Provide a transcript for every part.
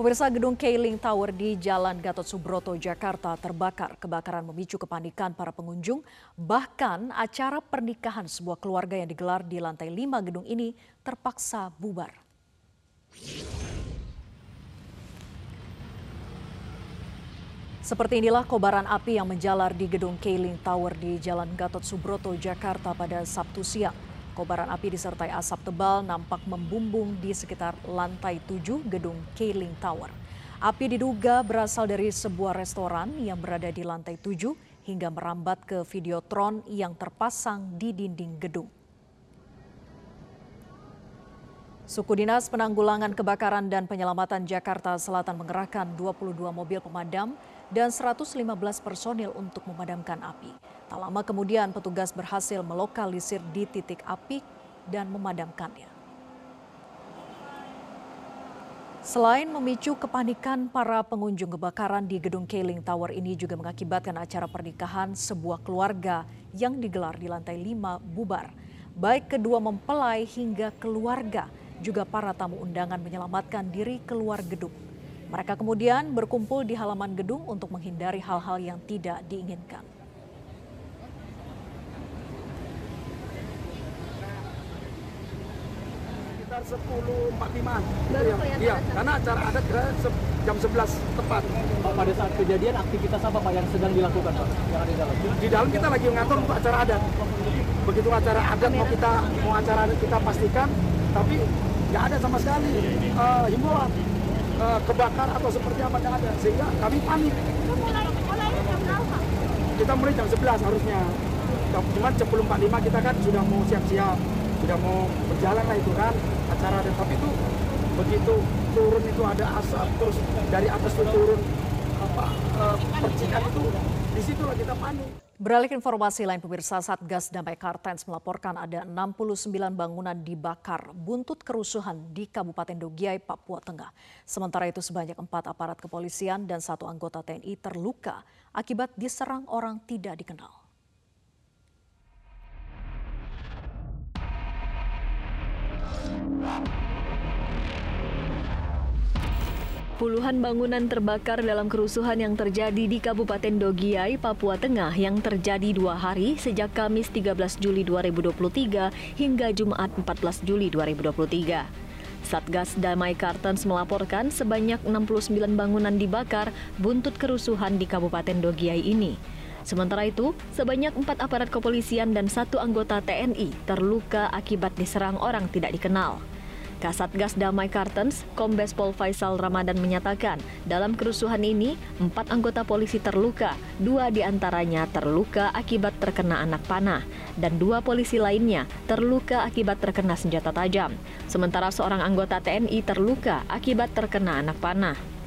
Pemirsa gedung Keiling Tower di Jalan Gatot Subroto, Jakarta terbakar. Kebakaran memicu kepanikan para pengunjung. Bahkan acara pernikahan sebuah keluarga yang digelar di lantai 5 gedung ini terpaksa bubar. Seperti inilah kobaran api yang menjalar di gedung Keiling Tower di Jalan Gatot Subroto, Jakarta pada Sabtu siang. Kobaran api disertai asap tebal nampak membumbung di sekitar lantai 7 gedung Keiling Tower. Api diduga berasal dari sebuah restoran yang berada di lantai 7 hingga merambat ke videotron yang terpasang di dinding gedung. Suku Dinas Penanggulangan Kebakaran dan Penyelamatan Jakarta Selatan mengerahkan 22 mobil pemadam dan 115 personil untuk memadamkan api. Tak lama kemudian petugas berhasil melokalisir di titik api dan memadamkannya. Selain memicu kepanikan para pengunjung kebakaran di gedung Keiling Tower ini juga mengakibatkan acara pernikahan sebuah keluarga yang digelar di lantai 5 bubar. Baik kedua mempelai hingga keluarga, juga para tamu undangan menyelamatkan diri keluar gedung. Mereka kemudian berkumpul di halaman gedung untuk menghindari hal-hal yang tidak diinginkan. Sekitar 10.45. Baru iya, iya, karena acara adat jam 11 tepat. Pak, pada saat kejadian aktivitas apa Pak yang sedang dilakukan Pak? Yang di dalam? Di dalam kita lagi ngatur untuk acara adat. Begitu acara adat mau kita mau acara adat kita pastikan, tapi nggak ada sama sekali uh, himbauan uh, kebakar atau seperti apa tidak ada sehingga kami panik kita mulai jam 11 harusnya cuman sebelum 45 kita kan sudah mau siap-siap sudah mau berjalan lah itu kan acara tapi itu begitu turun itu ada asap terus dari atas itu turun apa uh, percikan itu di situlah kita panik Beralih informasi lain pemirsa Satgas Damai Kartens melaporkan ada 69 bangunan dibakar buntut kerusuhan di Kabupaten Dogiai, Papua Tengah. Sementara itu sebanyak empat aparat kepolisian dan satu anggota TNI terluka akibat diserang orang tidak dikenal. Puluhan bangunan terbakar dalam kerusuhan yang terjadi di Kabupaten Dogiai, Papua Tengah yang terjadi dua hari sejak Kamis 13 Juli 2023 hingga Jumat 14 Juli 2023. Satgas Damai Kartens melaporkan sebanyak 69 bangunan dibakar buntut kerusuhan di Kabupaten Dogiai ini. Sementara itu, sebanyak empat aparat kepolisian dan satu anggota TNI terluka akibat diserang orang tidak dikenal. Kasatgas Damai Kartens, Kombes Pol Faisal Ramadan menyatakan, dalam kerusuhan ini, empat anggota polisi terluka, dua di antaranya terluka akibat terkena anak panah, dan dua polisi lainnya terluka akibat terkena senjata tajam. Sementara seorang anggota TNI terluka akibat terkena anak panah.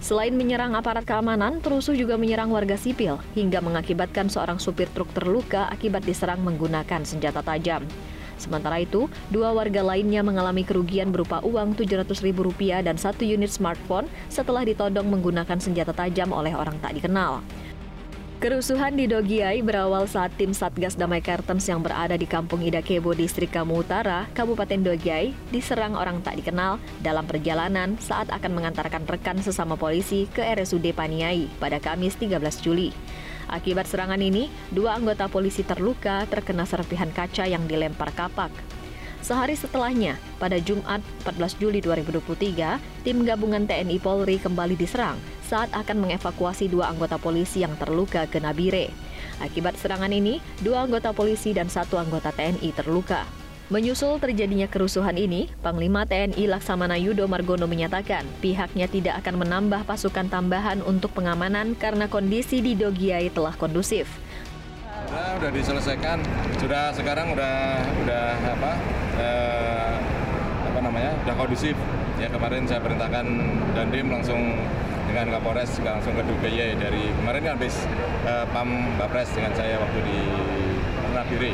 Selain menyerang aparat keamanan, perusuh juga menyerang warga sipil hingga mengakibatkan seorang supir truk terluka akibat diserang menggunakan senjata tajam. Sementara itu, dua warga lainnya mengalami kerugian berupa uang Rp700.000 dan satu unit smartphone setelah ditodong menggunakan senjata tajam oleh orang tak dikenal. Kerusuhan di Dogiai berawal saat tim Satgas Damai Kartens yang berada di Kampung Idakebo, Distrik Kamu Utara, Kabupaten Dogiai, diserang orang tak dikenal dalam perjalanan saat akan mengantarkan rekan sesama polisi ke RSUD Paniai pada Kamis 13 Juli. Akibat serangan ini, dua anggota polisi terluka terkena serpihan kaca yang dilempar kapak. Sehari setelahnya, pada Jumat 14 Juli 2023, tim gabungan TNI Polri kembali diserang saat akan mengevakuasi dua anggota polisi yang terluka ke Nabire. Akibat serangan ini, dua anggota polisi dan satu anggota TNI terluka. Menyusul terjadinya kerusuhan ini, Panglima TNI Laksamana Yudo Margono menyatakan pihaknya tidak akan menambah pasukan tambahan untuk pengamanan karena kondisi di Dogiai telah kondusif. Sudah, sudah diselesaikan, sudah sekarang udah udah apa eh, apa namanya sudah kondusif. Ya kemarin saya perintahkan Dandim langsung dengan Kapolres juga langsung ke Dogiai dari kemarin kan habis eh, Pam Bapres dengan saya waktu di Nabire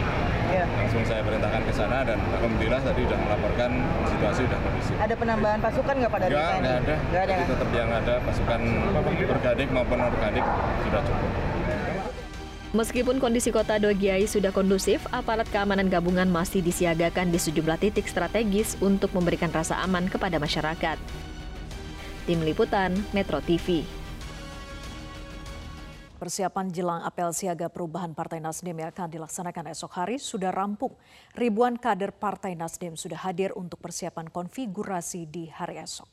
ya. langsung saya perintahkan ke sana dan alhamdulillah tadi sudah melaporkan situasi sudah kondusif. Ada penambahan pasukan nggak pada Nggak, nggak ada. Nggak ada. Jadi tetap yang ada pasukan organik maupun organik sudah cukup. Meskipun kondisi kota Dogiai sudah kondusif, aparat keamanan gabungan masih disiagakan di sejumlah titik strategis untuk memberikan rasa aman kepada masyarakat. Tim Liputan Metro TV. Persiapan jelang apel siaga perubahan Partai Nasdem yang akan dilaksanakan esok hari sudah rampung. Ribuan kader Partai Nasdem sudah hadir untuk persiapan konfigurasi di hari esok.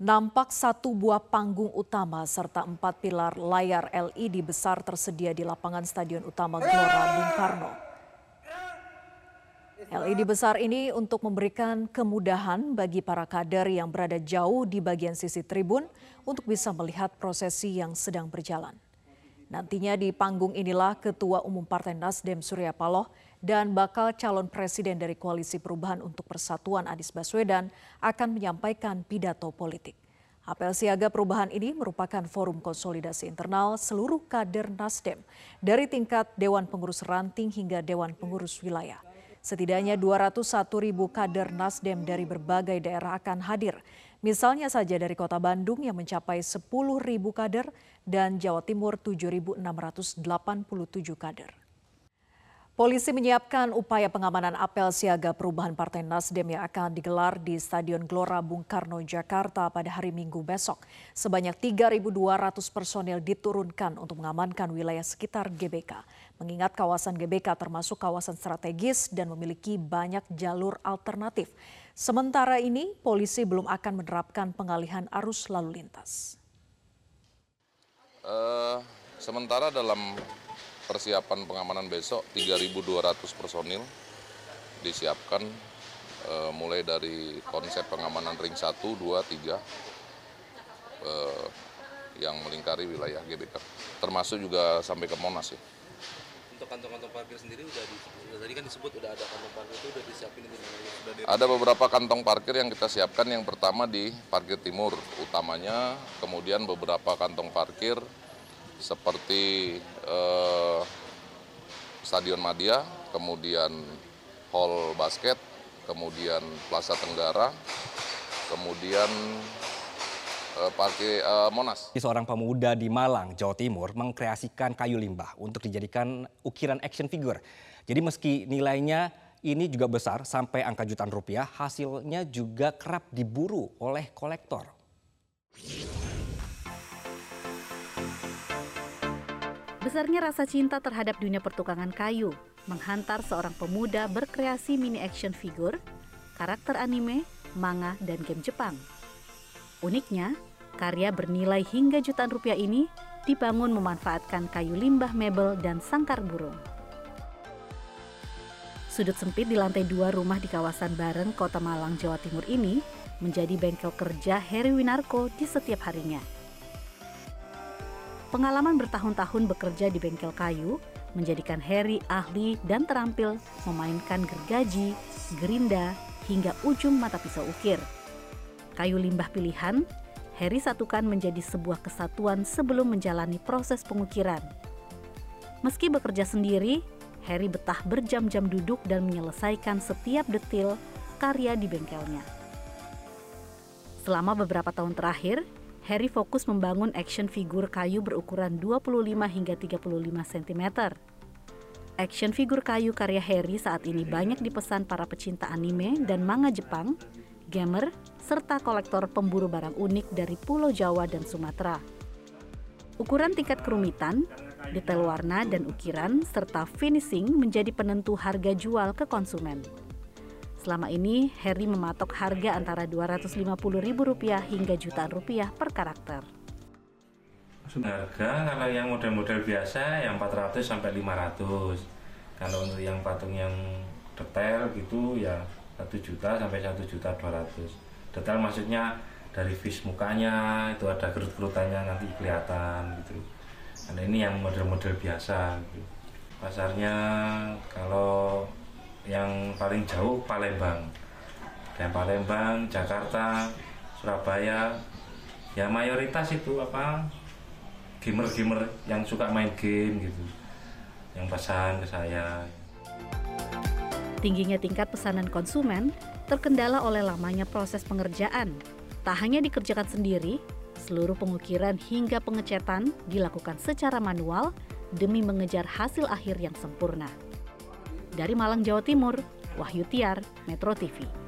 Nampak satu buah panggung utama serta empat pilar layar LED besar tersedia di lapangan Stadion Utama Gelora Bung Karno. LED besar ini untuk memberikan kemudahan bagi para kader yang berada jauh di bagian sisi tribun untuk bisa melihat prosesi yang sedang berjalan. Nantinya di panggung inilah Ketua Umum Partai Nasdem Surya Paloh dan bakal calon presiden dari Koalisi Perubahan untuk Persatuan Anies Baswedan akan menyampaikan pidato politik. Apel siaga perubahan ini merupakan forum konsolidasi internal seluruh kader Nasdem dari tingkat Dewan Pengurus Ranting hingga Dewan Pengurus Wilayah. Setidaknya 201 ribu kader Nasdem dari berbagai daerah akan hadir. Misalnya saja dari kota Bandung yang mencapai 10 ribu kader dan Jawa Timur 7.687 kader. Polisi menyiapkan upaya pengamanan apel siaga perubahan Partai Nasdem yang akan digelar di Stadion Gelora Bung Karno, Jakarta pada hari Minggu besok. Sebanyak 3.200 personel diturunkan untuk mengamankan wilayah sekitar GBK. Mengingat kawasan GBK termasuk kawasan strategis dan memiliki banyak jalur alternatif. Sementara ini, polisi belum akan menerapkan pengalihan arus lalu lintas. Uh, sementara dalam persiapan pengamanan besok 3.200 personil disiapkan e, mulai dari konsep pengamanan ring 1, 2, 3 e, yang melingkari wilayah GBK termasuk juga sampai ke Monas ya. Untuk kantong-kantong parkir sendiri udah, di, tadi kan disebut udah ada kantong parkir itu udah disiapin di... Ada beberapa kantong parkir yang kita siapkan yang pertama di parkir timur utamanya, kemudian beberapa kantong parkir seperti eh, Stadion Madia, kemudian Hall Basket, kemudian Plaza Tenggara, kemudian eh, Parkir eh, Monas. Seorang pemuda di Malang, Jawa Timur mengkreasikan kayu limbah untuk dijadikan ukiran action figure. Jadi meski nilainya ini juga besar sampai angka jutaan rupiah, hasilnya juga kerap diburu oleh kolektor. Besarnya rasa cinta terhadap dunia pertukangan kayu menghantar seorang pemuda berkreasi mini action figure, karakter anime, manga, dan game Jepang. Uniknya, karya bernilai hingga jutaan rupiah ini dibangun memanfaatkan kayu limbah mebel dan sangkar burung. Sudut sempit di lantai dua rumah di kawasan Bareng, Kota Malang, Jawa Timur ini menjadi bengkel kerja Heri Winarko di setiap harinya. Pengalaman bertahun-tahun bekerja di bengkel kayu menjadikan Harry ahli dan terampil memainkan gergaji, gerinda, hingga ujung mata pisau ukir. Kayu limbah pilihan, Harry satukan menjadi sebuah kesatuan sebelum menjalani proses pengukiran. Meski bekerja sendiri, Harry betah berjam-jam duduk dan menyelesaikan setiap detil karya di bengkelnya. Selama beberapa tahun terakhir, Harry fokus membangun action figur kayu berukuran 25 hingga 35 cm. Action figur kayu karya Harry saat ini banyak dipesan para pecinta anime dan manga Jepang, gamer, serta kolektor pemburu barang unik dari Pulau Jawa dan Sumatera. Ukuran tingkat kerumitan, detail warna dan ukiran, serta finishing menjadi penentu harga jual ke konsumen. Selama ini, Harry mematok harga antara Rp250.000 hingga jutaan rupiah per karakter. Harga kalau yang model-model biasa yang 400 sampai 500. Kalau untuk yang patung yang detail gitu ya 1 juta sampai 1 juta 200. Detail maksudnya dari fish mukanya itu ada gerut-gerutannya nanti kelihatan gitu. Karena ini yang model-model biasa gitu. Pasarnya kalau yang paling jauh Palembang dan Palembang Jakarta Surabaya ya mayoritas itu apa gamer-gamer yang suka main game gitu yang pesan ke saya tingginya tingkat pesanan konsumen terkendala oleh lamanya proses pengerjaan tak hanya dikerjakan sendiri seluruh pengukiran hingga pengecetan dilakukan secara manual demi mengejar hasil akhir yang sempurna. Dari Malang, Jawa Timur, Wahyu Tiar, Metro TV.